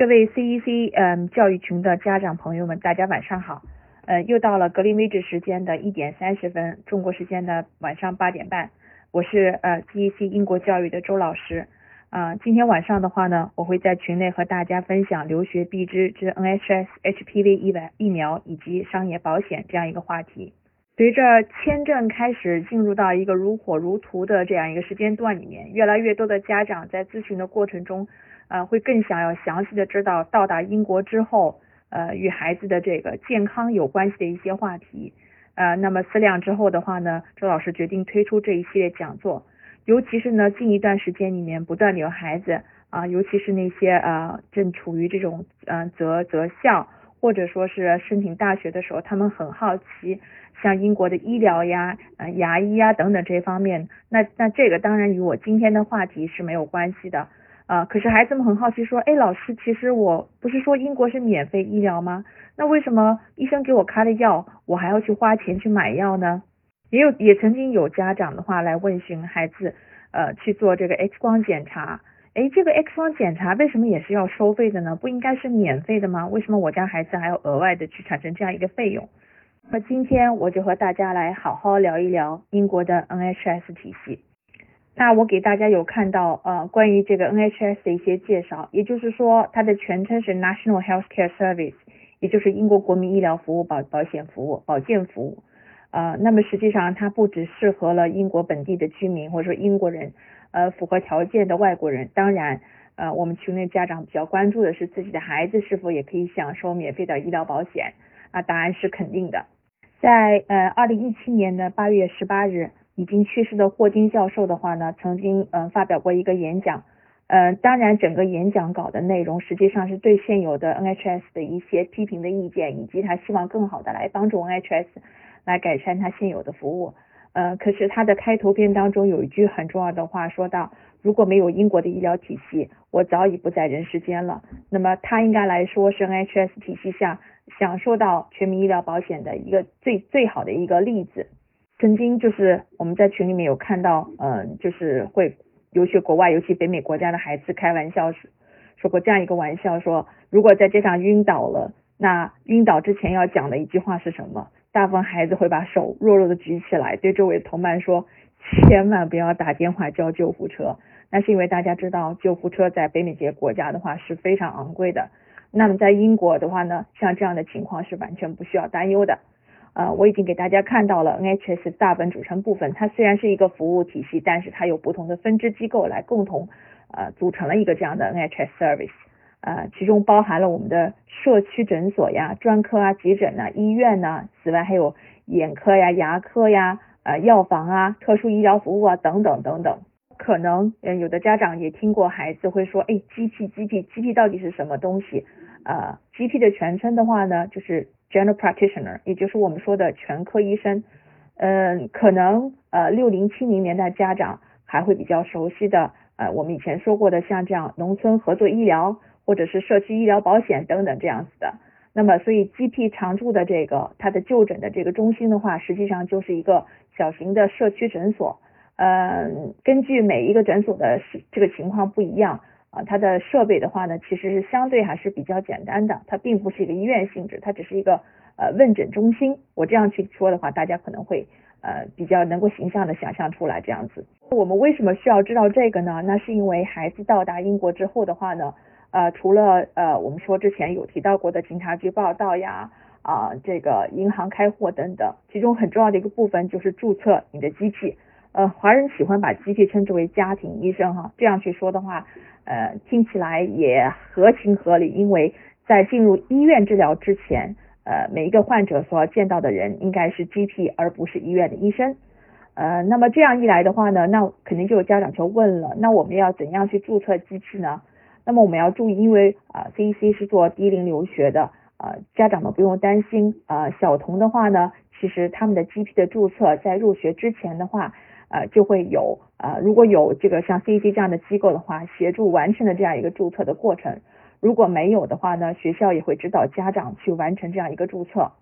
各位 CEC 嗯教育群的家长朋友们，大家晚上好。呃，又到了格林威治时间的一点三十分，中国时间的晚上八点半。我是呃 CEC 英国教育的周老师。啊，今天晚上的话呢，我会在群内和大家分享留学必知之 NHS HPV 疫苗疫苗以及商业保险这样一个话题。随着签证开始进入到一个如火如荼的这样一个时间段里面，越来越多的家长在咨询的过程中。呃，会更想要详细的知道到达英国之后，呃，与孩子的这个健康有关系的一些话题。呃，那么思量之后的话呢，周老师决定推出这一系列讲座。尤其是呢，近一段时间里面，不断的有孩子啊，尤其是那些呃正处于这种嗯择择校或者说是申请大学的时候，他们很好奇，像英国的医疗呀、呃牙医呀等等这方面。那那这个当然与我今天的话题是没有关系的。啊，可是孩子们很好奇，说，哎，老师，其实我不是说英国是免费医疗吗？那为什么医生给我开了药，我还要去花钱去买药呢？也有，也曾经有家长的话来问询孩子，呃，去做这个 X 光检查，哎，这个 X 光检查为什么也是要收费的呢？不应该是免费的吗？为什么我家孩子还要额外的去产生这样一个费用？那今天我就和大家来好好聊一聊英国的 NHS 体系。那我给大家有看到呃关于这个 NHS 的一些介绍，也就是说它的全称是 National Healthcare Service，也就是英国国民医疗服务保保险服务保健服务。呃，那么实际上它不只适合了英国本地的居民或者说英国人，呃符合条件的外国人。当然，呃我们群内家长比较关注的是自己的孩子是否也可以享受免费的医疗保险。啊，答案是肯定的。在呃二零一七年的八月十八日。已经去世的霍金教授的话呢，曾经嗯发表过一个演讲，嗯，当然整个演讲稿的内容实际上是对现有的 NHS 的一些批评的意见，以及他希望更好的来帮助 NHS 来改善他现有的服务，呃，可是他的开头篇当中有一句很重要的话，说到如果没有英国的医疗体系，我早已不在人世间了。那么他应该来说是 NHS 体系下享受到全民医疗保险的一个最最好的一个例子。曾经就是我们在群里面有看到，嗯，就是会留学国外，尤其北美国家的孩子开玩笑说说过这样一个玩笑，说如果在街上晕倒了，那晕倒之前要讲的一句话是什么？大部分孩子会把手弱弱的举起来，对周围同伴说，千万不要打电话叫救护车。那是因为大家知道，救护车在北美这些国家的话是非常昂贵的。那么在英国的话呢，像这样的情况是完全不需要担忧的。呃，我已经给大家看到了 NHS 大本组成部分，它虽然是一个服务体系，但是它有不同的分支机构来共同呃组成了一个这样的 NHS service，呃，其中包含了我们的社区诊所呀、专科啊、急诊呐、医院呐，此外还有眼科呀、牙科呀、呃药房啊、特殊医疗服务啊等等等等。可能嗯有的家长也听过孩子会说，哎，GP，GP，GP 到底是什么东西？呃，GP 的全称的话呢，就是 General Practitioner，也就是我们说的全科医生。嗯，可能呃六零七零年代家长还会比较熟悉的，呃，我们以前说过的像这样农村合作医疗或者是社区医疗保险等等这样子的。那么，所以 GP 常驻的这个它的就诊的这个中心的话，实际上就是一个小型的社区诊所。嗯，根据每一个诊所的这个情况不一样。啊，它的设备的话呢，其实是相对还是比较简单的，它并不是一个医院性质，它只是一个呃问诊中心。我这样去说的话，大家可能会呃比较能够形象的想象出来这样子。我们为什么需要知道这个呢？那是因为孩子到达英国之后的话呢，呃，除了呃我们说之前有提到过的警察局报道呀，啊这个银行开户等等，其中很重要的一个部分就是注册你的机器。呃，华人喜欢把机器称之为家庭医生哈，这样去说的话。呃，听起来也合情合理，因为在进入医院治疗之前，呃，每一个患者所要见到的人应该是 GP，而不是医院的医生。呃，那么这样一来的话呢，那肯定就有家长就问了，那我们要怎样去注册机器呢？那么我们要注意，因为啊，CEC 是做低龄留学的，呃，家长们不用担心，啊，小童的话呢，其实他们的 GP 的注册在入学之前的话。呃，就会有呃，如果有这个像 CEC 这样的机构的话，协助完成的这样一个注册的过程。如果没有的话呢，学校也会指导家长去完成这样一个注册。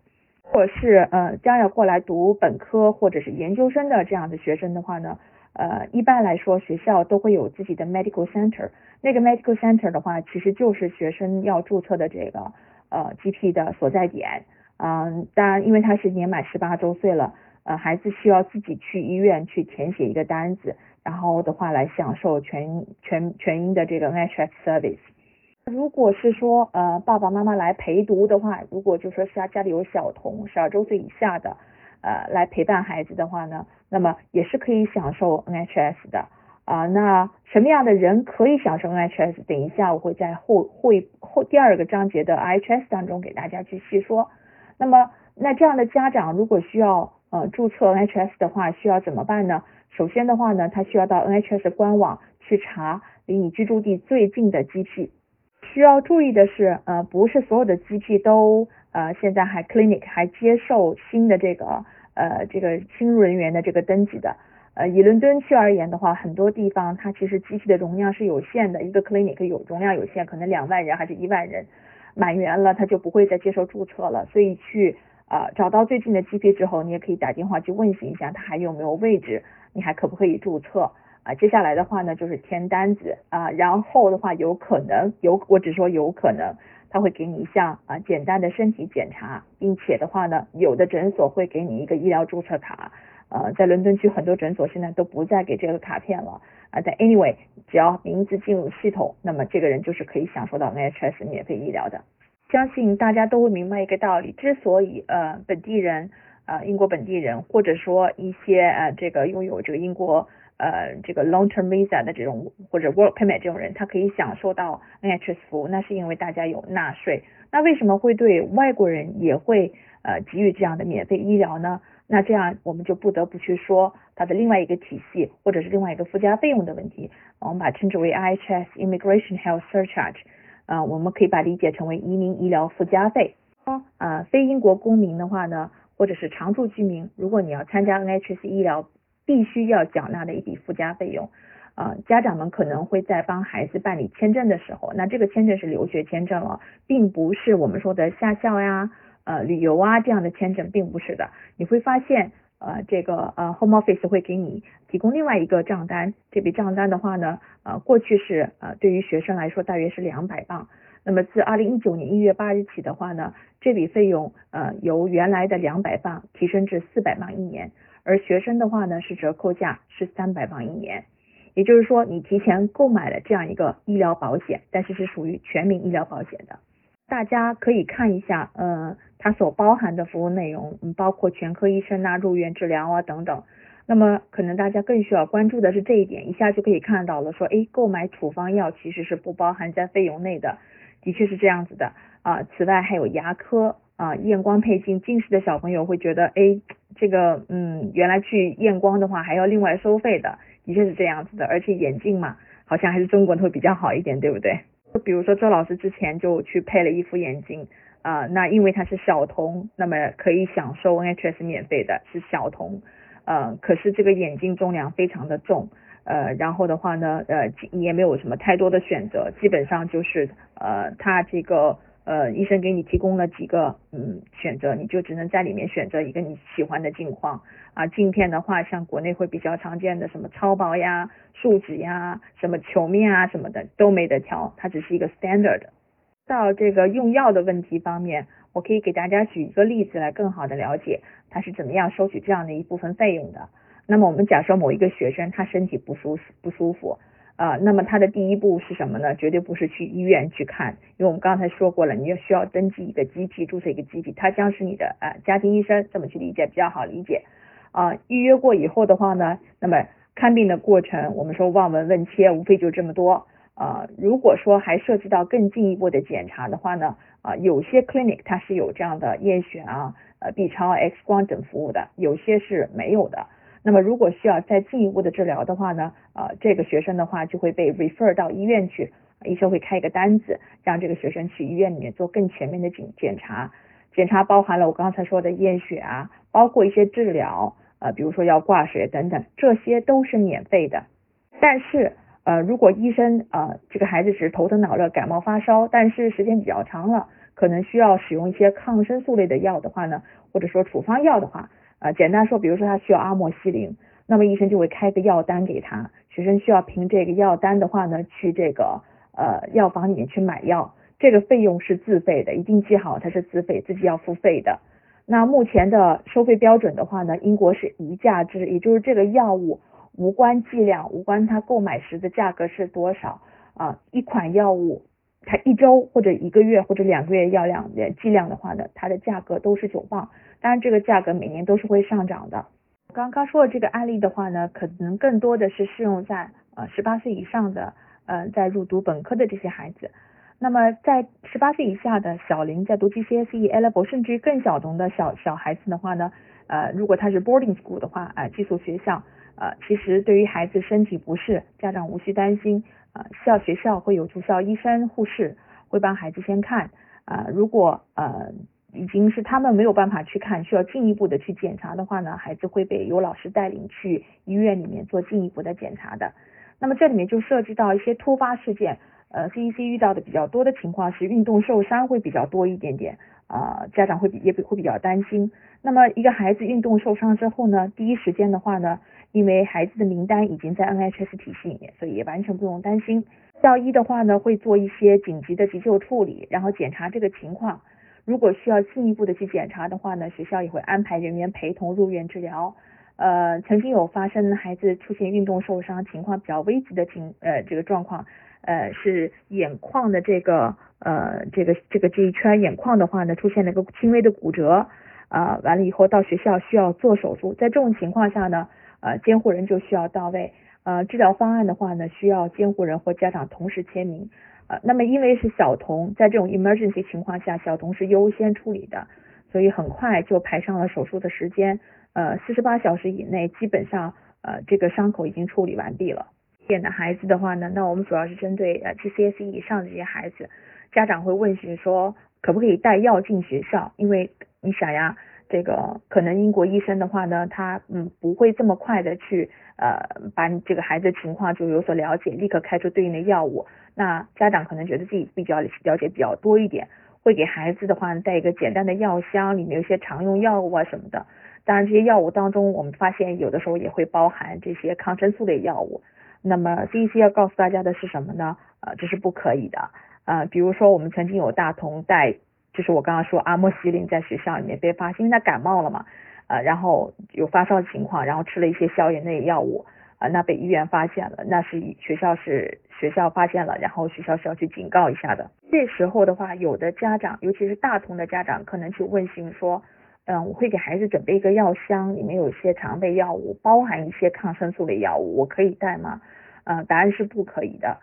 或者是呃将要过来读本科或者是研究生的这样的学生的话呢，呃，一般来说学校都会有自己的 medical center，那个 medical center 的话，其实就是学生要注册的这个呃 GP 的所在点。嗯，当然，因为他是年满十八周岁了，呃，孩子需要自己去医院去填写一个单子，然后的话来享受全全全英的这个 NHS service。如果是说呃爸爸妈妈来陪读的话，如果就说是他家里有小童十二周岁以下的呃来陪伴孩子的话呢，那么也是可以享受 NHS 的啊。那什么样的人可以享受 NHS？等一下我会在后会后第二个章节的 IHS 当中给大家去细说。那么那这样的家长如果需要呃注册 NHS 的话，需要怎么办呢？首先的话呢，他需要到 NHS 官网去查离你居住地最近的 GP。需要注意的是，呃，不是所有的 GP 都呃现在还 clinic 还接受新的这个呃这个新入人员的这个登记的。呃，以伦敦区而言的话，很多地方它其实机器的容量是有限的，一个 clinic 有容量有限，可能两万人还是一万人，满员了他就不会再接受注册了。所以去呃找到最近的 GP 之后，你也可以打电话去问询一下他还有没有位置，你还可不可以注册。啊，接下来的话呢，就是填单子啊，然后的话有可能有，我只说有可能，他会给你一项啊简单的身体检查，并且的话呢，有的诊所会给你一个医疗注册卡，呃，在伦敦区很多诊所现在都不再给这个卡片了啊，但 anyway，只要名字进入系统，那么这个人就是可以享受到 NHS 免费医疗的。相信大家都会明白一个道理，之所以呃本地人啊英国本地人或者说一些呃这个拥有这个英国。呃，这个 long-term visa 的这种或者 work permit 这种人，他可以享受到 NHS 服务，那是因为大家有纳税。那为什么会对外国人也会呃给予这样的免费医疗呢？那这样我们就不得不去说它的另外一个体系，或者是另外一个附加费用的问题。我们把称之为 IHS Immigration Health Surcharge，啊，我们可以把理解成为移民医疗附加费。啊，非英国公民的话呢，或者是常住居民，如果你要参加 NHS 医疗。必须要缴纳的一笔附加费用，啊，家长们可能会在帮孩子办理签证的时候，那这个签证是留学签证了，并不是我们说的下校呀、呃旅游啊这样的签证，并不是的。你会发现，呃，这个呃 Home Office 会给你提供另外一个账单，这笔账单的话呢，呃，过去是呃对于学生来说大约是两百磅，那么自二零一九年一月八日起的话呢，这笔费用呃由原来的两百磅提升至四百磅一年。而学生的话呢，是折扣价是三百磅一年，也就是说你提前购买了这样一个医疗保险，但是是属于全民医疗保险的。大家可以看一下，呃，它所包含的服务内容，嗯，包括全科医生啊、入院治疗啊等等。那么可能大家更需要关注的是这一点，一下就可以看到了，说，哎，购买处方药其实是不包含在费用内的，的确是这样子的啊。此外还有牙科。啊，验光配镜，近视的小朋友会觉得，哎，这个，嗯，原来去验光的话还要另外收费的，的确是这样子的。而且眼镜嘛，好像还是中国的会比较好一点，对不对？就比如说周老师之前就去配了一副眼镜，啊，那因为他是小童，那么可以享受 NHS 免费的，是小童，呃，可是这个眼镜重量非常的重，呃，然后的话呢，呃，也没有什么太多的选择，基本上就是，呃，他这个。呃，医生给你提供了几个嗯选择，你就只能在里面选择一个你喜欢的镜框啊。镜片的话，像国内会比较常见的什么超薄呀、树脂呀、什么球面啊什么的都没得挑，它只是一个 standard。到这个用药的问题方面，我可以给大家举一个例子来更好的了解它是怎么样收取这样的一部分费用的。那么我们假设某一个学生他身体不舒服不舒服。啊，那么它的第一步是什么呢？绝对不是去医院去看，因为我们刚才说过了，你要需要登记一个机器，注册一个机器，他将是你的呃家庭医生，这么去理解比较好理解。啊，预约过以后的话呢，那么看病的过程，我们说望闻问切，无非就这么多。啊，如果说还涉及到更进一步的检查的话呢，啊，有些 clinic 它是有这样的验血啊、呃 B 超、X 光等服务的，有些是没有的。那么如果需要再进一步的治疗的话呢，呃，这个学生的话就会被 refer 到医院去，医生会开一个单子，让这个学生去医院里面做更全面的检检查。检查包含了我刚才说的验血啊，包括一些治疗，呃，比如说要挂水等等，这些都是免费的。但是，呃，如果医生呃这个孩子只是头疼脑热、感冒发烧，但是时间比较长了，可能需要使用一些抗生素类的药的话呢，或者说处方药的话。啊，简单说，比如说他需要阿莫西林，那么医生就会开个药单给他，学生需要凭这个药单的话呢，去这个呃药房里面去买药，这个费用是自费的，一定记好它是自费，自己要付费的。那目前的收费标准的话呢，英国是一价制，也就是这个药物无关剂量，无关它购买时的价格是多少啊，一款药物它一周或者一个月或者两个月药量的剂量的话呢，它的价格都是九磅，当然这个价格每年都是会上涨的。刚刚说的这个案例的话呢，可能更多的是适用在呃十八岁以上的，呃在入读本科的这些孩子。那么在十八岁以下的小龄在读 GCSE、A Level 甚至于更小童的小小孩子的话呢，呃如果他是 boarding school 的话，啊寄宿学校，呃其实对于孩子身体不适，家长无需担心，呃校学校会有住校医生、护士会帮孩子先看，啊如果呃。已经是他们没有办法去看，需要进一步的去检查的话呢，孩子会被有老师带领去医院里面做进一步的检查的。那么这里面就涉及到一些突发事件，呃，CEC 遇到的比较多的情况是运动受伤会比较多一点点，啊，家长会比也会比较担心。那么一个孩子运动受伤之后呢，第一时间的话呢，因为孩子的名单已经在 NHS 体系里面，所以也完全不用担心。校医的话呢，会做一些紧急的急救处理，然后检查这个情况。如果需要进一步的去检查的话呢，学校也会安排人员陪同入院治疗。呃，曾经有发生孩子出现运动受伤情况比较危急的情呃这个状况，呃是眼眶的这个呃这个这个这一圈眼眶的话呢出现了一个轻微的骨折，啊完了以后到学校需要做手术，在这种情况下呢，呃监护人就需要到位，呃治疗方案的话呢需要监护人或家长同时签名。呃，那么因为是小童，在这种 emergency 情况下，小童是优先处理的，所以很快就排上了手术的时间。呃，四十八小时以内，基本上呃这个伤口已经处理完毕了。点的孩子的话呢，那我们主要是针对呃 GCSE 以上的这些孩子，家长会问询说可不可以带药进学校？因为你想呀，这个可能英国医生的话呢，他嗯不会这么快的去呃把你这个孩子情况就有所了解，立刻开出对应的药物。那家长可能觉得自己比较了解比较多一点，会给孩子的话带一个简单的药箱，里面有些常用药物啊什么的。当然这些药物当中，我们发现有的时候也会包含这些抗生素类药物。那么第一期要告诉大家的是什么呢？呃，这是不可以的。呃，比如说我们曾经有大同带，就是我刚刚说阿莫西林在学校里面被发现，因为他感冒了嘛，呃，然后有发烧的情况，然后吃了一些消炎类药物。啊，那被医院发现了，那是学校是学校发现了，然后学校是要去警告一下的。这时候的话，有的家长，尤其是大童的家长，可能去问询说，嗯，我会给孩子准备一个药箱，里面有一些常备药物，包含一些抗生素类药物，我可以带吗？嗯，答案是不可以的。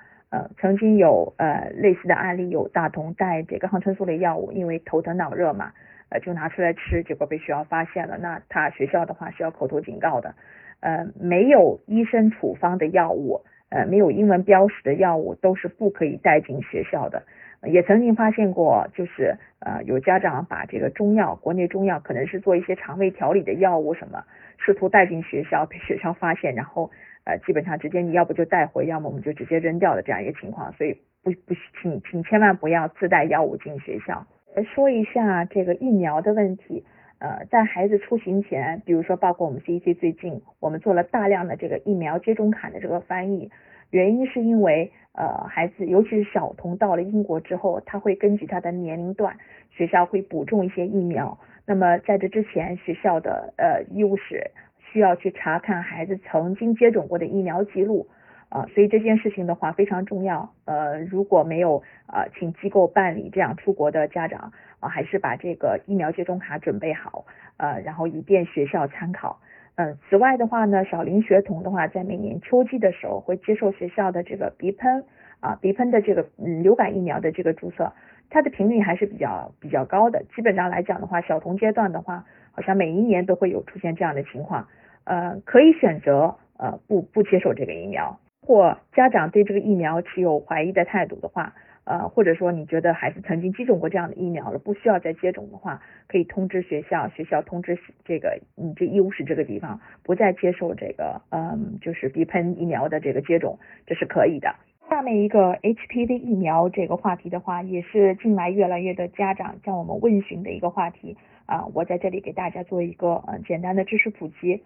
曾经有呃类似的案例，有大童带这个抗生素类药物，因为头疼脑热嘛，呃，就拿出来吃，结果被学校发现了，那他学校的话是要口头警告的。呃，没有医生处方的药物，呃，没有英文标识的药物都是不可以带进学校的。也曾经发现过，就是呃，有家长把这个中药，国内中药可能是做一些肠胃调理的药物什么，试图带进学校，被学校发现，然后呃，基本上直接你要不就带回，要么我们就直接扔掉的这样一个情况。所以不不请请千万不要自带药物进学校。说一下这个疫苗的问题。呃，在孩子出行前，比如说包括我们 CEC 最近，我们做了大量的这个疫苗接种卡的这个翻译，原因是因为呃孩子，尤其是小童到了英国之后，他会根据他的年龄段，学校会补种一些疫苗。那么在这之前，学校的呃医务室需要去查看孩子曾经接种过的疫苗记录。啊，所以这件事情的话非常重要。呃，如果没有啊，请机构办理这样出国的家长啊，还是把这个疫苗接种卡准备好，呃，然后以便学校参考。嗯，此外的话呢，小龄学童的话，在每年秋季的时候会接受学校的这个鼻喷啊，鼻喷的这个嗯流感疫苗的这个注射，它的频率还是比较比较高的。基本上来讲的话，小童阶段的话，好像每一年都会有出现这样的情况。呃，可以选择呃不不接受这个疫苗。或家长对这个疫苗持有怀疑的态度的话，呃，或者说你觉得孩子曾经接种过这样的疫苗了，不需要再接种的话，可以通知学校，学校通知这个你这医务室这个地方不再接受这个，嗯，就是鼻喷疫苗的这个接种，这是可以的。下面一个 HPV 疫苗这个话题的话，也是近来越来越多家长向我们问询的一个话题啊，我在这里给大家做一个呃简单的知识普及。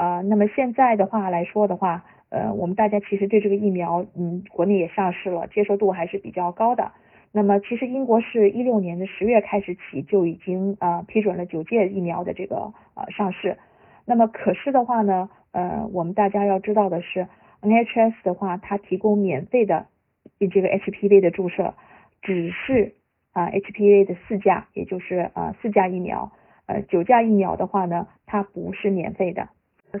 啊，那么现在的话来说的话，呃，我们大家其实对这个疫苗，嗯，国内也上市了，接受度还是比较高的。那么其实英国是一六年的十月开始起就已经啊批准了九届疫苗的这个呃上市。那么可是的话呢，呃，我们大家要知道的是，NHS 的话，它提供免费的这个 HPV 的注射，只是啊 HPV 的四价，也就是啊四价疫苗，呃九价疫苗的话呢，它不是免费的。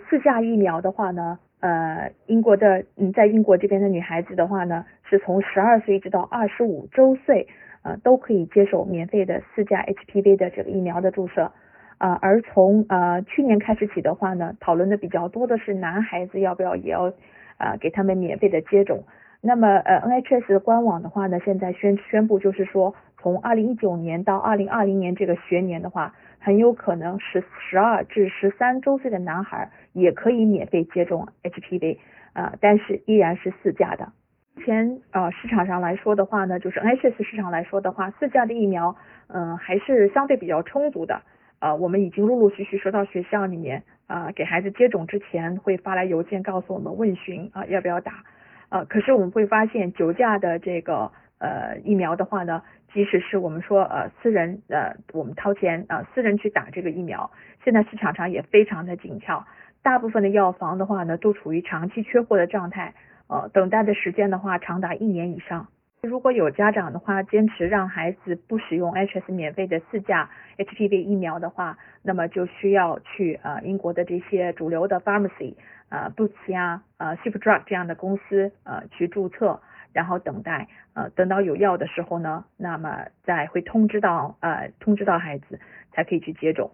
四价疫苗的话呢。呃，英国的嗯，在英国这边的女孩子的话呢，是从十二岁一直到二十五周岁，呃，都可以接受免费的四价 HPV 的这个疫苗的注射，啊，而从呃去年开始起的话呢，讨论的比较多的是男孩子要不要也要啊给他们免费的接种。那么呃 NHS 官网的话呢，现在宣宣布就是说，从二零一九年到二零二零年这个学年的话。很有可能十十二至十三周岁的男孩也可以免费接种 HPV 啊，但是依然是四价的。前啊市场上来说的话呢，就是 NHS 市场来说的话，四价的疫苗嗯还是相对比较充足的。啊，我们已经陆陆续续收到学校里面啊给孩子接种之前会发来邮件告诉我们问询啊要不要打啊，可是我们会发现九价的这个呃疫苗的话呢。即使是我们说呃私人呃我们掏钱啊私人去打这个疫苗，现在市场上也非常的紧俏，大部分的药房的话呢都处于长期缺货的状态，呃等待的时间的话长达一年以上。如果有家长的话坚持让孩子不使用 HS 免费的四价 HPV 疫苗的话，那么就需要去呃英国的这些主流的 pharmacy 呃 Boots 呀呃 Superdrug 这样的公司呃去注册。然后等待，呃，等到有药的时候呢，那么再会通知到，呃，通知到孩子，才可以去接种。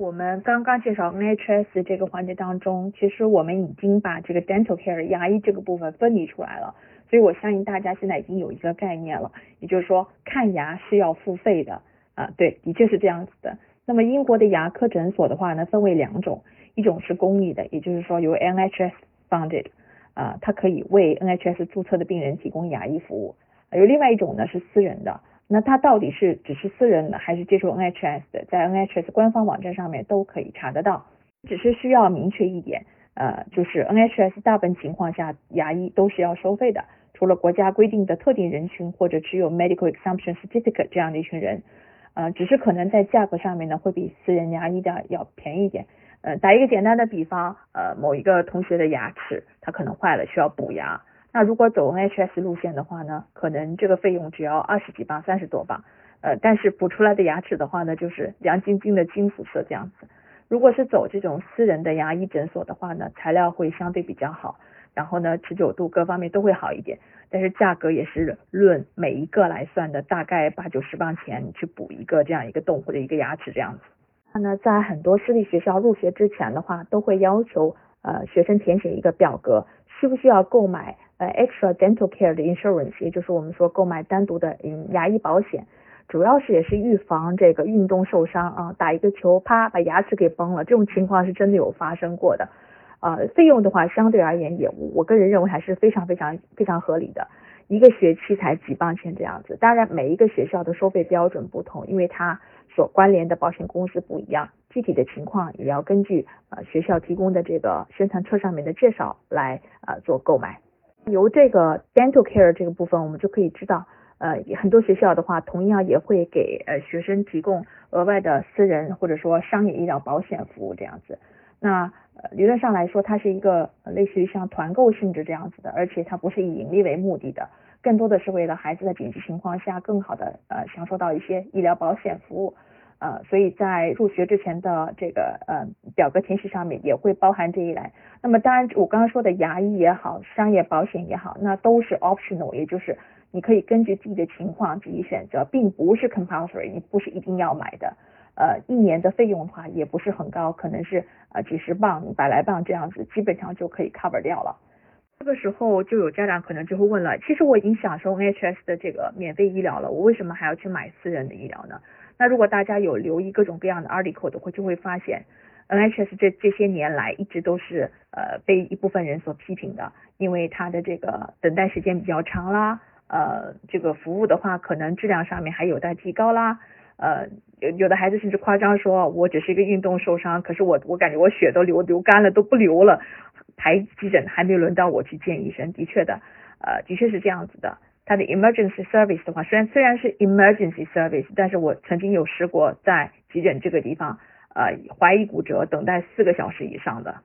我们刚刚介绍 NHS 这个环节当中，其实我们已经把这个 dental care 牙医这个部分分离出来了，所以我相信大家现在已经有一个概念了，也就是说看牙是要付费的，啊，对，的确是这样子的。那么英国的牙科诊所的话呢，分为两种，一种是公立的，也就是说由 NHS funded。啊，它可以为 NHS 注册的病人提供牙医服务。有另外一种呢是私人的，那它到底是只是私人的还是接受 NHS 的，在 NHS 官方网站上面都可以查得到。只是需要明确一点，呃，就是 NHS 大部分情况下牙医都是要收费的，除了国家规定的特定人群或者只有 Medical Exemption Certificate 这样的一群人，呃，只是可能在价格上面呢会比私人牙医的要便宜一点。呃，打一个简单的比方，呃，某一个同学的牙齿他可能坏了，需要补牙。那如果走 NHS 路线的话呢，可能这个费用只要二十几磅、三十多磅。呃，但是补出来的牙齿的话呢，就是亮晶晶的金肤色这样子。如果是走这种私人的牙医诊所的话呢，材料会相对比较好，然后呢，持久度各方面都会好一点，但是价格也是论每一个来算的，大概八九十磅钱去补一个这样一个洞或者一个牙齿这样子。那呢，在很多私立学校入学之前的话，都会要求呃学生填写一个表格，需不需要购买呃 extra dental care 的 insurance，也就是我们说购买单独的嗯牙医保险，主要是也是预防这个运动受伤啊，打一个球啪把牙齿给崩了，这种情况是真的有发生过的。呃，费用的话相对而言也我个人认为还是非常非常非常合理的，一个学期才几磅钱这样子。当然每一个学校的收费标准不同，因为它。所关联的保险公司不一样，具体的情况也要根据呃学校提供的这个宣传册上面的介绍来呃做购买。由这个 dental care 这个部分，我们就可以知道，呃很多学校的话，同样也会给呃学生提供额外的私人或者说商业医疗保险服务这样子。那呃理论上来说，它是一个类似于像团购性质这样子的，而且它不是以盈利为目的的。更多的是为了孩子的紧急情况下更好的呃享受到一些医疗保险服务，呃，所以在入学之前的这个呃表格填写上面也会包含这一栏。那么当然我刚刚说的牙医也好，商业保险也好，那都是 optional，也就是你可以根据自己的情况自己选择，并不是 compulsory，你不是一定要买的。呃，一年的费用的话也不是很高，可能是呃几十磅、百来磅这样子，基本上就可以 cover 掉了。这个时候就有家长可能就会问了，其实我已经享受 NHS 的这个免费医疗了，我为什么还要去买私人的医疗呢？那如果大家有留意各种各样的 article 的话，就会发现 NHS 这这些年来一直都是呃被一部分人所批评的，因为它的这个等待时间比较长啦，呃这个服务的话可能质量上面还有待提高啦，呃，有有的孩子甚至夸张说，我只是一个运动受伤，可是我我感觉我血都流流干了，都不流了，排急诊还没轮到我去见医生。的确的，呃，的确是这样子的。它的 emergency service 的话，虽然虽然是 emergency service，但是我曾经有试过在急诊这个地方，呃，怀疑骨折，等待四个小时以上的。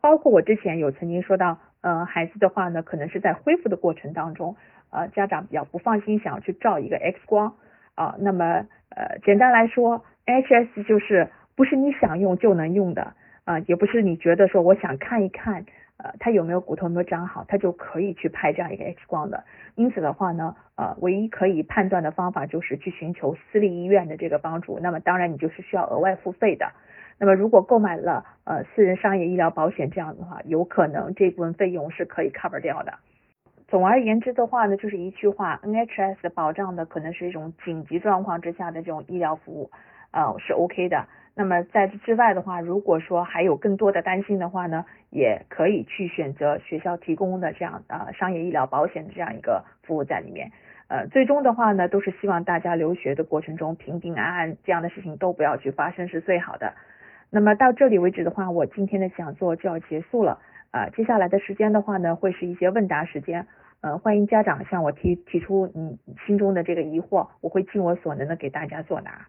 包括我之前有曾经说到，呃，孩子的话呢，可能是在恢复的过程当中，呃，家长比较不放心，想要去照一个 X 光啊。那么，呃，简单来说，HS 就是不是你想用就能用的啊，也不是你觉得说我想看一看。呃，他有没有骨头没有长好，他就可以去拍这样一个 X 光的。因此的话呢，呃，唯一可以判断的方法就是去寻求私立医院的这个帮助。那么当然你就是需要额外付费的。那么如果购买了呃私人商业医疗保险这样的话，有可能这部分费用是可以 cover 掉的。总而言之的话呢，就是一句话，NHS 保障的可能是一种紧急状况之下的这种医疗服务，呃是 OK 的。那么在这之外的话，如果说还有更多的担心的话呢，也可以去选择学校提供的这样呃商业医疗保险的这样一个服务在里面。呃，最终的话呢，都是希望大家留学的过程中平平安安，这样的事情都不要去发生是最好的。那么到这里为止的话，我今天的讲座就要结束了。呃，接下来的时间的话呢，会是一些问答时间。呃，欢迎家长向我提提出你心中的这个疑惑，我会尽我所能的给大家作答。